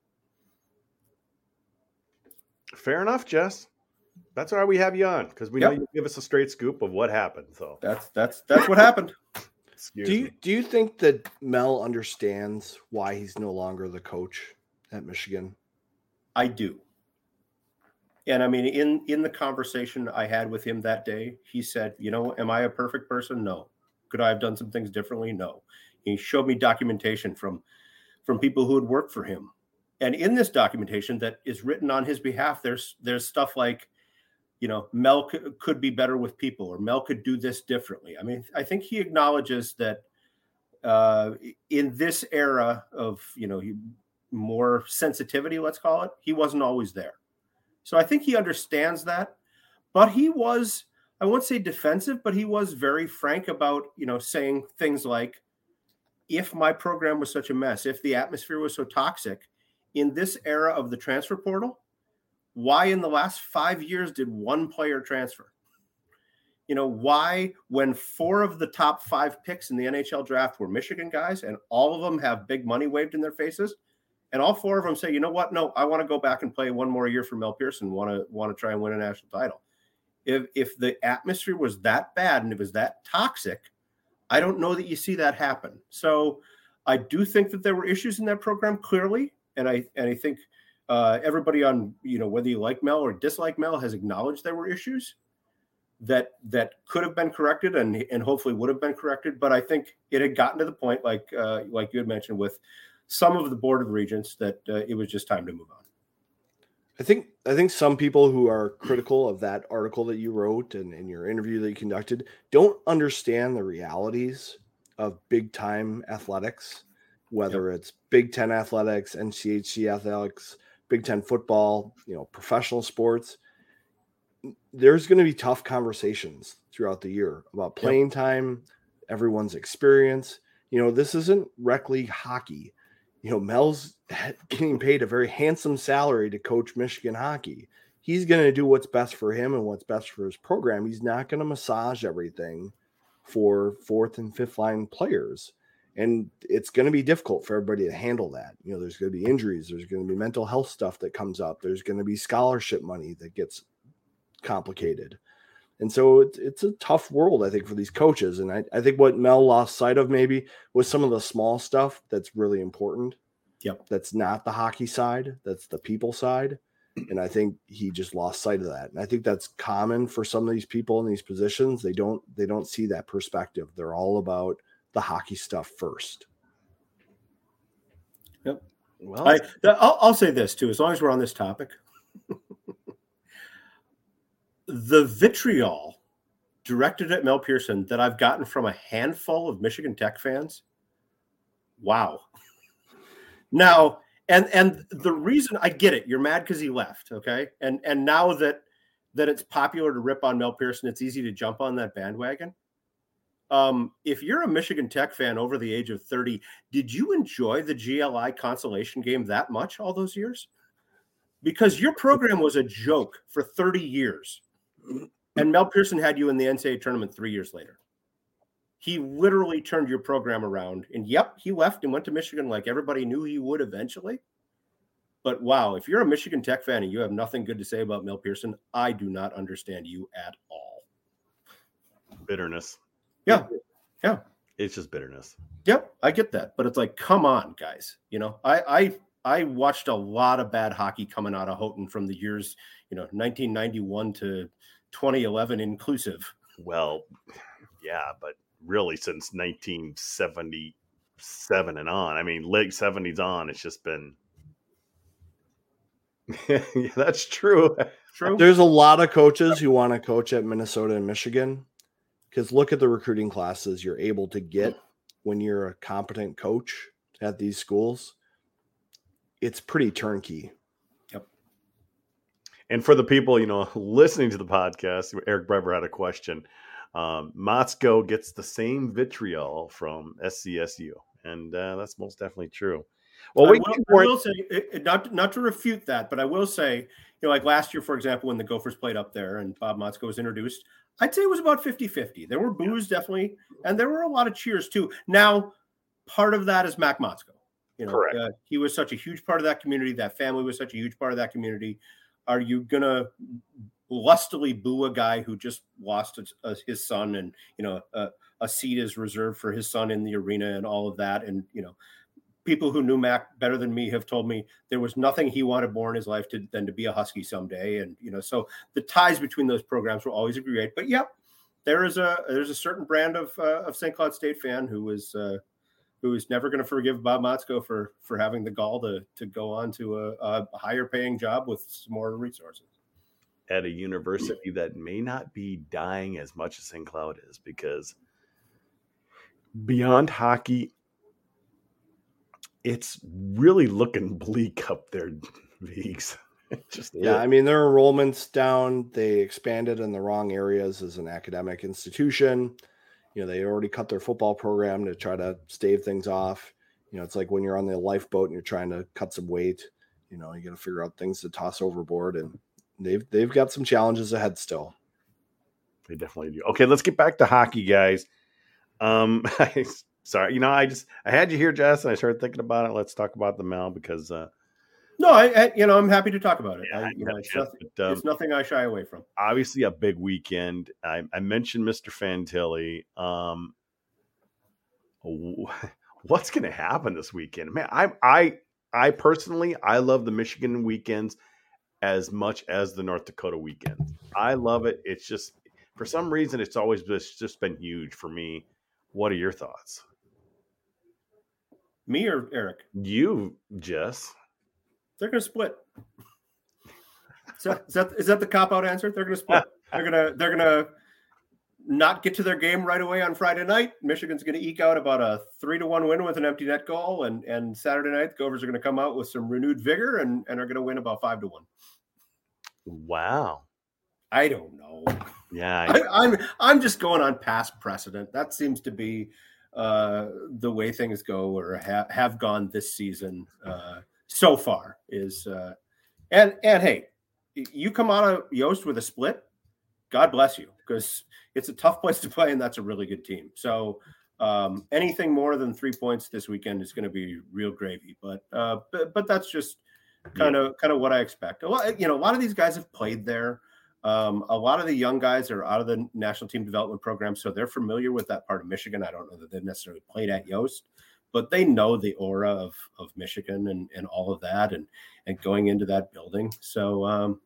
Fair enough, Jess. That's why we have you on because we yep. know you give us a straight scoop of what happened. So that's that's that's what happened. Excuse do you me. do you think that Mel understands why he's no longer the coach at Michigan? I do. And I mean, in in the conversation I had with him that day, he said, "You know, am I a perfect person? No. Could I have done some things differently? No." He showed me documentation from from people who had worked for him, and in this documentation that is written on his behalf, there's there's stuff like, you know, Mel could, could be better with people, or Mel could do this differently. I mean, I think he acknowledges that uh, in this era of you know more sensitivity, let's call it, he wasn't always there. So I think he understands that. But he was, I won't say defensive, but he was very frank about, you know, saying things like, if my program was such a mess, if the atmosphere was so toxic in this era of the transfer portal, why in the last five years did one player transfer? You know, why, when four of the top five picks in the NHL draft were Michigan guys and all of them have big money waved in their faces, and all four of them say, you know what? No, I want to go back and play one more year for Mel Pearson. Want to want to try and win a national title. If if the atmosphere was that bad and it was that toxic, I don't know that you see that happen. So I do think that there were issues in that program clearly, and I and I think uh, everybody on you know whether you like Mel or dislike Mel has acknowledged there were issues that that could have been corrected and and hopefully would have been corrected. But I think it had gotten to the point like uh, like you had mentioned with some of the board of regents that uh, it was just time to move on. I think I think some people who are critical of that article that you wrote and in your interview that you conducted don't understand the realities of big time athletics, whether yep. it's Big Ten athletics, NCHC athletics, Big Ten football, you know, professional sports. There's going to be tough conversations throughout the year about playing yep. time, everyone's experience. You know, this isn't rec league hockey you know, Mel's getting paid a very handsome salary to coach Michigan hockey. He's going to do what's best for him and what's best for his program. He's not going to massage everything for fourth and fifth line players. And it's going to be difficult for everybody to handle that. You know, there's going to be injuries, there's going to be mental health stuff that comes up, there's going to be scholarship money that gets complicated. And so it's, it's a tough world, I think, for these coaches. And I, I think what Mel lost sight of maybe was some of the small stuff that's really important. Yep. That's not the hockey side, that's the people side. And I think he just lost sight of that. And I think that's common for some of these people in these positions. They don't they don't see that perspective. They're all about the hockey stuff first. Yep. Well, I, I'll, I'll say this too, as long as we're on this topic. the vitriol directed at Mel Pearson that I've gotten from a handful of Michigan Tech fans. Wow. Now, and and the reason I get it, you're mad because he left, okay? And and now that that it's popular to rip on Mel Pearson, it's easy to jump on that bandwagon. Um, if you're a Michigan Tech fan over the age of 30, did you enjoy the GLI consolation game that much all those years? Because your program was a joke for 30 years. And Mel Pearson had you in the NCAA tournament three years later. He literally turned your program around. And yep, he left and went to Michigan like everybody knew he would eventually. But wow, if you're a Michigan Tech fan and you have nothing good to say about Mel Pearson, I do not understand you at all. Bitterness. Yeah. Yeah. It's just bitterness. Yep, I get that. But it's like, come on, guys. You know, I I I watched a lot of bad hockey coming out of Houghton from the years, you know, 1991 to 2011 inclusive. Well, yeah, but really since 1977 and on. I mean, late 70s on, it's just been. yeah, that's true. True. There's a lot of coaches who want to coach at Minnesota and Michigan because look at the recruiting classes you're able to get when you're a competent coach at these schools it's pretty turnkey. And for the people, you know, listening to the podcast, Eric Brever had a question. Um, Motzko gets the same vitriol from SCSU, and uh, that's most definitely true. Well, I will, I will say, not not to refute that, but I will say, you know, like last year, for example, when the Gophers played up there and Bob Motzko was introduced, I'd say it was about 50-50. There were boos definitely, and there were a lot of cheers too. Now, part of that is Mac Motzko. You know, uh, he was such a huge part of that community. That family was such a huge part of that community. Are you gonna lustily boo a guy who just lost a, a, his son, and you know, a, a seat is reserved for his son in the arena, and all of that, and you know, people who knew Mac better than me have told me there was nothing he wanted more in his life to, than to be a Husky someday. And you know, so the ties between those programs were always great. But yep, there is a there's a certain brand of uh, of St. Cloud State fan who was uh, who is never going to forgive Bob Motzko for for having the gall to to go on to a, a higher paying job with some more resources at a university that may not be dying as much as St. Cloud is because beyond hockey, it's really looking bleak up there, Veeks. Just yeah, I mean their enrollments down. They expanded in the wrong areas as an academic institution you know they already cut their football program to try to stave things off. You know it's like when you're on the lifeboat and you're trying to cut some weight you know you got to figure out things to toss overboard and they've they've got some challenges ahead still. They definitely do. Okay let's get back to hockey guys. Um sorry you know i just i had you here jess and i started thinking about it. Let's talk about the mel because uh no, I, I, you know I'm happy to talk about it. Yeah, I, you know, it's, nothing, but, um, it's, nothing, I shy away from. Obviously, a big weekend. I, I mentioned Mr. Fantilli. Um, what's going to happen this weekend, man? I I I personally I love the Michigan weekends as much as the North Dakota weekends. I love it. It's just for some reason it's always just just been huge for me. What are your thoughts? Me or Eric? You, Jess. They're going to split. Is that, is that is that the cop out answer? They're going to split. they're gonna they're gonna not get to their game right away on Friday night. Michigan's going to eke out about a three to one win with an empty net goal, and and Saturday night the Gophers are going to come out with some renewed vigor and and are going to win about five to one. Wow. I don't know. Yeah, I, am I'm, I'm just going on past precedent. That seems to be uh, the way things go or ha- have gone this season uh, so far is uh, and and hey, you come out of Yost with a split, God bless you because it's a tough place to play and that's a really good team. So um, anything more than three points this weekend is going to be real gravy. But uh, but, but that's just kind of kind of what I expect. A lot, you know, a lot of these guys have played there. Um, a lot of the young guys are out of the national team development program, so they're familiar with that part of Michigan. I don't know that they've necessarily played at Yost, but they know the aura of of Michigan and and all of that, and and going into that building. So um,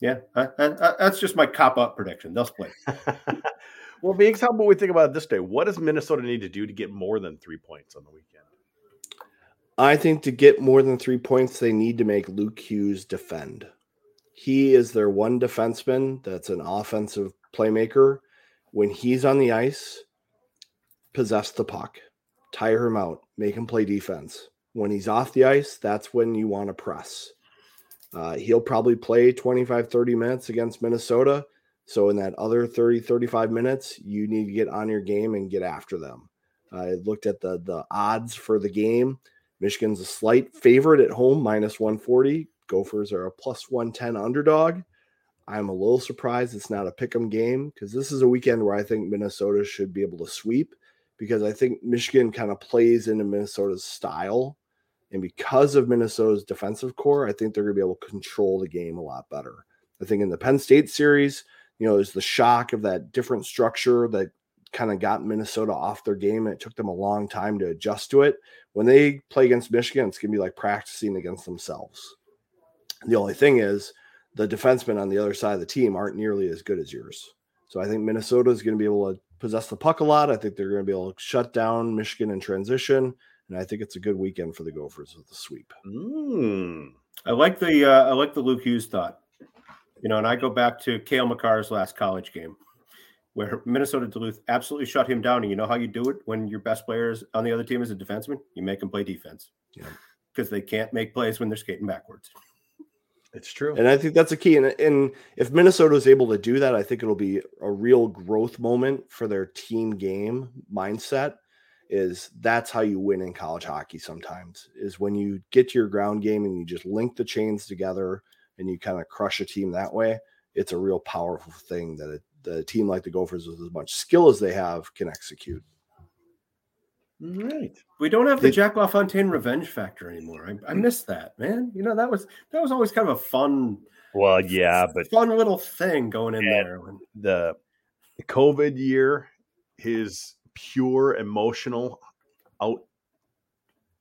yeah, I, I, that's just my cop up prediction. They'll split. well, Meeks, how about we think about it this day? What does Minnesota need to do to get more than three points on the weekend? I think to get more than three points, they need to make Luke Hughes defend. He is their one defenseman that's an offensive playmaker. When he's on the ice, possess the puck, tire him out, make him play defense. When he's off the ice, that's when you want to press. Uh, he'll probably play 25, 30 minutes against Minnesota. So, in that other 30, 35 minutes, you need to get on your game and get after them. I looked at the, the odds for the game. Michigan's a slight favorite at home, minus 140. Gophers are a plus 110 underdog. I'm a little surprised it's not a pick 'em game because this is a weekend where I think Minnesota should be able to sweep because I think Michigan kind of plays into Minnesota's style and because of Minnesota's defensive core, I think they're going to be able to control the game a lot better. I think in the Penn State series, you know, there's the shock of that different structure that kind of got Minnesota off their game. And it took them a long time to adjust to it. When they play against Michigan, it's going to be like practicing against themselves. The only thing is, the defensemen on the other side of the team aren't nearly as good as yours. So I think Minnesota is going to be able to possess the puck a lot. I think they're going to be able to shut down Michigan in transition and I think it's a good weekend for the Gophers with the sweep. Mm. I like the uh, I like the Luke Hughes thought. You know, and I go back to Cale Makar's last college game, where Minnesota Duluth absolutely shut him down. And you know how you do it when your best players on the other team is a defenseman? You make them play defense. Yeah. Because they can't make plays when they're skating backwards. It's true. And I think that's a key. And, and if Minnesota is able to do that, I think it'll be a real growth moment for their team game mindset is that's how you win in college hockey sometimes is when you get to your ground game and you just link the chains together and you kind of crush a team that way it's a real powerful thing that a, the team like the gophers with as much skill as they have can execute right. We don't have the jack lafontaine revenge factor anymore. I, I miss that man. You know that was that was always kind of a fun well yeah but fun little thing going in there when... the covid year his pure emotional out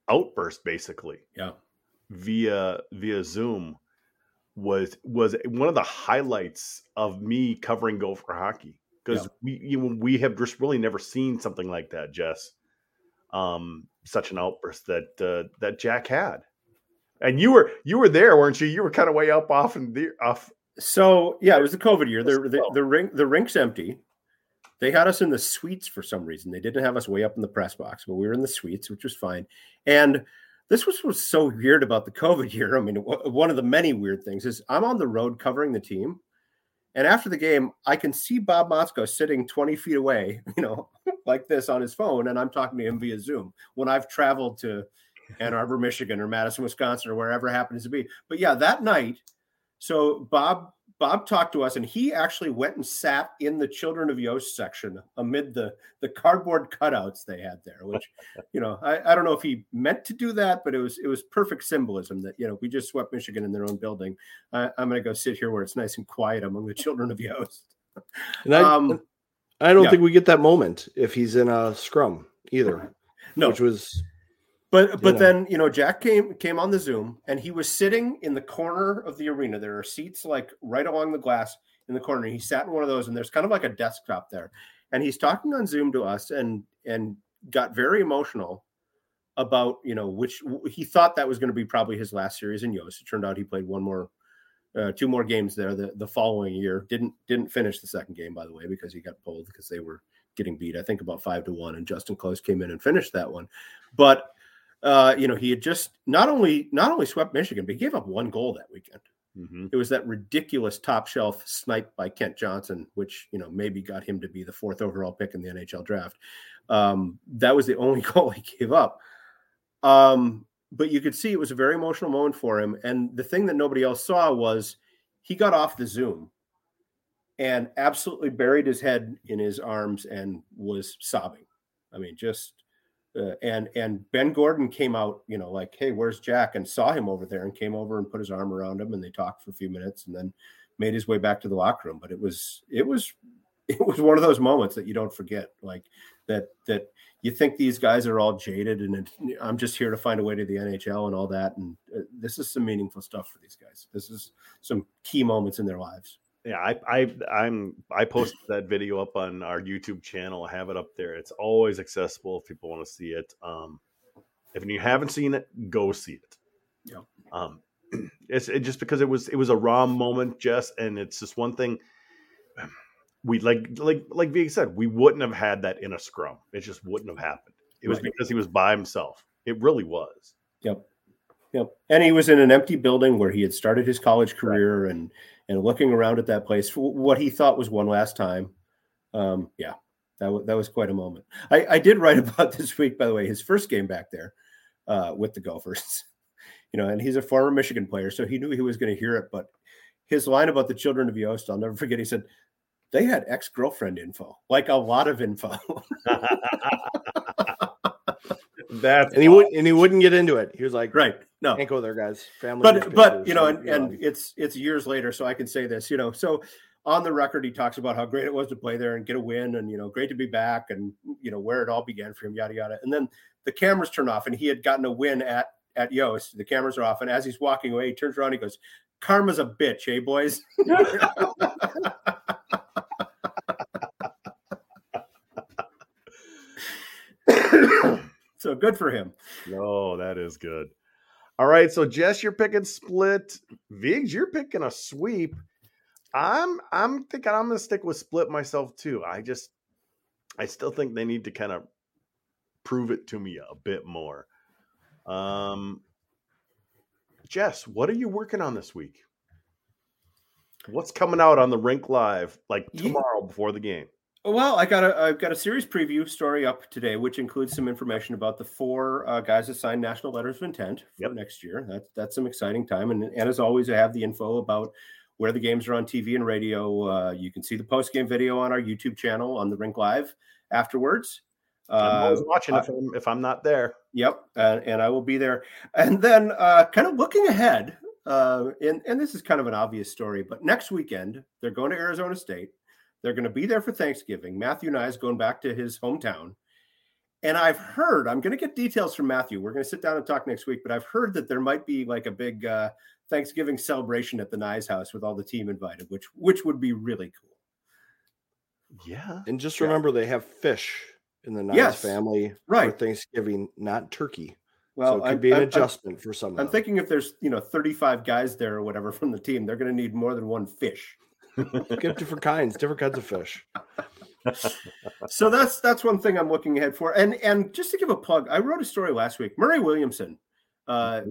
outburst basically yeah. via via zoom was was one of the highlights of me covering gopher hockey. Because yeah. we you know, we have just really never seen something like that jess um such an outburst that uh, that jack had and you were you were there weren't you you were kind of way up off and the off so yeah it was the covid year the, the, the ring the rink's empty they had us in the suites for some reason. They didn't have us way up in the press box, but we were in the suites, which was fine. And this was what's so weird about the COVID year. I mean, one of the many weird things is I'm on the road covering the team. And after the game, I can see Bob Motzko sitting 20 feet away, you know, like this on his phone, and I'm talking to him via Zoom when I've traveled to Ann Arbor, Michigan, or Madison, Wisconsin, or wherever it happens to be. But yeah, that night, so Bob Bob talked to us, and he actually went and sat in the Children of Yost section amid the the cardboard cutouts they had there. Which, you know, I, I don't know if he meant to do that, but it was it was perfect symbolism that you know we just swept Michigan in their own building. I, am going to go sit here where it's nice and quiet among the Children of Yost. And I, um, I don't think we get that moment if he's in a scrum either. No, which was but but know. then you know Jack came came on the Zoom and he was sitting in the corner of the arena. There are seats like right along the glass in the corner. He sat in one of those and there's kind of like a desktop there. And he's talking on Zoom to us and and got very emotional about you know which he thought that was going to be probably his last series in Yost. It turned out he played one more uh, two more games there the, the following year. Didn't didn't finish the second game by the way because he got pulled because they were getting beat I think about 5 to 1 and Justen Close came in and finished that one. But uh, you know, he had just not only not only swept Michigan, but he gave up one goal that weekend. Mm-hmm. It was that ridiculous top shelf snipe by Kent Johnson, which you know maybe got him to be the fourth overall pick in the NHL draft. Um, that was the only goal he gave up. Um, but you could see it was a very emotional moment for him. And the thing that nobody else saw was he got off the Zoom and absolutely buried his head in his arms and was sobbing. I mean, just uh, and and Ben Gordon came out, you know, like, hey, where's Jack? And saw him over there and came over and put his arm around him and they talked for a few minutes and then made his way back to the locker room. But it was it was it was one of those moments that you don't forget, like that that you think these guys are all jaded and I'm just here to find a way to the NHL and all that. And uh, this is some meaningful stuff for these guys. This is some key moments in their lives. Yeah i i i'm i posted that video up on our youtube channel. I have it up there. It's always accessible if people want to see it. Um if you haven't seen it go see it. Yeah um it's it just because it was it was a raw moment jess and it's just one thing we like like like being said we wouldn't have had that in a scrum it just wouldn't have happened it was Right. because he was by himself it really was Yep. Yep. And he was in an empty building where he had started his college career and and looking around at that place for what he thought was one last time. Um, yeah, that, w- that was quite a moment. I, I did write about this week, by the way, his first game back there uh, with the Gophers. You know, and he's a former Michigan player, so he knew he was going to hear it. But his line about the children of Yost, I'll never forget. He said, they had ex girlfriend info, like a lot of info. that's And he would and he wouldn't get into it. He was like, right. No, can't go there, guys. Family. but but you know and, and it's it's years later so i can say this you know so on the record he talks about how great it was to play there and get a win and you know great to be back and you know where it all began for him yada yada and then the cameras turn off and he had gotten a win at at yost the cameras are off and as he's walking away he turns around and he goes karma's a bitch eh boys so good for him No, that is good. All right, so Jess, you're picking split. Vigs, you're picking a sweep. I'm I'm thinking I'm gonna stick with split myself too. I just I still think they need to kind of prove it to me a bit more. Um Jess, what are you working on this week? What's coming out on the rink live like tomorrow before the game? Well, I got a I've got a series preview story up today, which includes some information about the four uh, guys that signed national letters of intent for Yep. next year. That's that's some exciting time, and and as always, I have the info about where the games are on TV and radio. Uh, you can see the post game video on our YouTube channel on the Rink Live afterwards. I'm always Uh, watching I- if I'm if I'm not there. Yep, and, and I will be there. And then, uh, kind of looking ahead, uh, and and this is kind of an obvious story, but next weekend they're going to Arizona State. They're going to be there for Thanksgiving. Matthew Knies is going back to his hometown, and I've heard I'm going to get details from Matthew. We're going to sit down and talk next week, but I've heard that there might be like a big uh, Thanksgiving celebration at the Knies house with all the team invited, which which would be really cool. Yeah. and just yeah. remember they have fish in the Knies Yes, family right. for Thanksgiving, not turkey. Well, so it could I'm- be an I'm- I'm- adjustment for some. I'm thinking if there's you know 35 guys there or whatever from the team, they're going to need more than one fish. get different kinds, different kinds of fish. so that's that's one thing I'm looking ahead for. And and just to give a plug, I wrote a story last week. Murray Williamson, uh,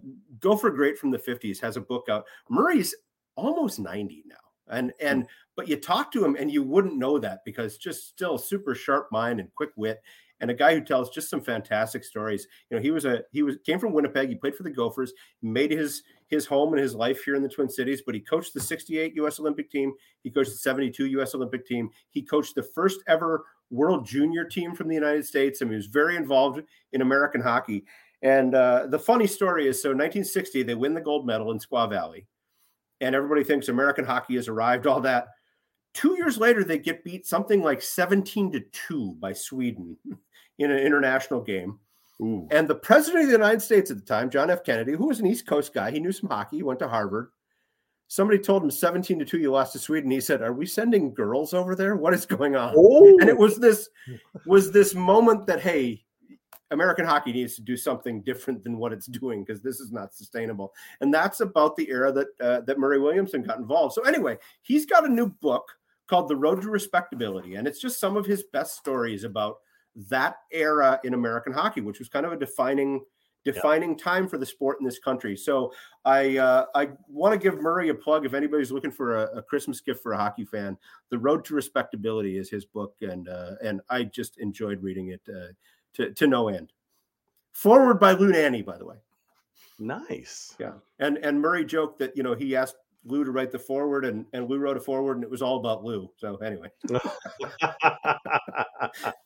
Gopher Great from the 50s, has a book out. Murray's almost 90 now. And and but you talk to him and you wouldn't know that because just still super sharp mind and quick wit and a guy who tells just some fantastic stories. You know, he was a he was came from Winnipeg. He played for the Gophers, made his his home and his life here in the Twin Cities. But he coached the '68 U.S. Olympic team. He coached the '72 U.S. Olympic team. He coached the first ever World Junior team from the United States. I mean, he was very involved in American hockey. And uh, the funny story is, so 1960 they win the gold medal in Squaw Valley, and everybody thinks American hockey has arrived. All that. Two years later, they get beat something like 17 to 2 by Sweden in an international game. Ooh. And the president of the United States at the time, John F. Kennedy, who was an East Coast guy, he knew some hockey, he went to Harvard. Somebody told him 17 to 2, you lost to Sweden. He said, Are we sending girls over there? What is going on? Oh. And it was this was this moment that, hey, American hockey needs to do something different than what it's doing because this is not sustainable. And that's about the era that uh, that Murray Williamson got involved. So anyway, he's got a new book called The Road to Respectability, and it's just some of his best stories about that era in American hockey, which was kind of a defining defining time for the sport in this country. So I uh, I want to give Murray a plug. If anybody's looking for a, a, Christmas gift for a hockey fan, "The Road to Respectability" is his book, and uh, and I just enjoyed reading it uh, to to no end. Forward by Lou Nanne, by the way. Nice. Yeah, and and Murray joked that you know he asked Lou to write the forward, and and Lou wrote a forward, and it was all about Lou. So anyway,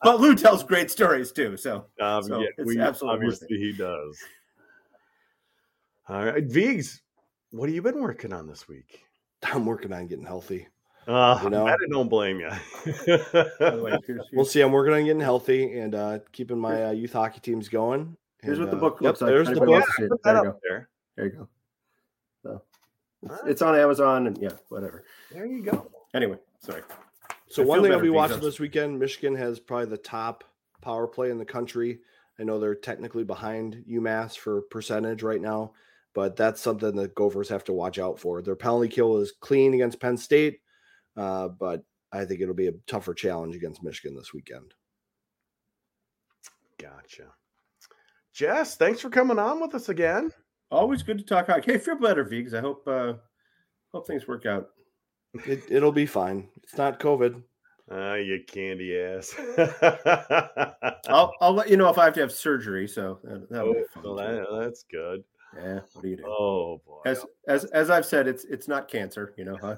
but Lou tells great stories too. So, um, so yeah, we, obviously he does. All right, Vigs, what have you been working on this week? I'm working on getting healthy. Uh, you know? I don't blame you. we'll see. I'm working on getting healthy and uh, keeping my uh, youth hockey teams going. Here's and, what the book uh, looks yep, like. There's the book. Yeah, there, you go. there. there you go. So it's, it's, on Amazon and yeah, whatever. There you go. Anyway, sorry. So I one thing I'll be watching this weekend, Michigan has probably the top power play in the country. I know they're technically behind UMass for percentage right now, but that's something that Gophers have to watch out for. Their penalty kill is clean against Penn State, uh, but I think it'll be a tougher challenge against Michigan this weekend. Gotcha. Jess, thanks for coming on with us again. Always good to talk hockey. Hey, feel better, Vigs. I hope uh hope things work out. It, it'll be fine. It's not COVID. Ah, uh, you candy ass. I'll I'll let you know if I have to have surgery. So that, oh, well, that, that's good. Yeah. What do you do? Oh boy. As as as I've said, it's it's not cancer. You know,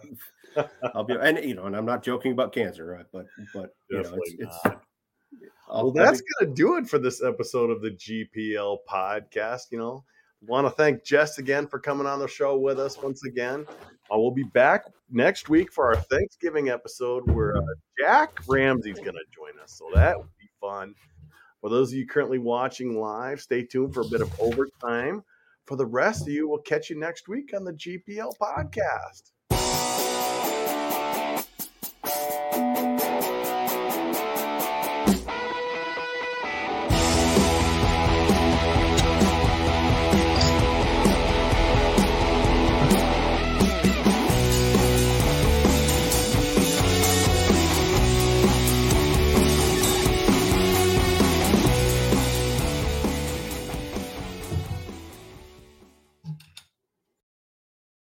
I'll be and you know, and I'm not joking about cancer, right? But but you Definitely know, it's it's. I'll, well, that's going to do it for this episode of the GPL podcast. You know, want to thank Jess again for coming on the show with us once again. Uh, we'll be back next week for our Thanksgiving episode where uh, Jack Ramsey's going to join us. So that would be fun. For those of you currently watching live, stay tuned for a bit of overtime. For the rest of you, we'll catch you next week on the GPL podcast.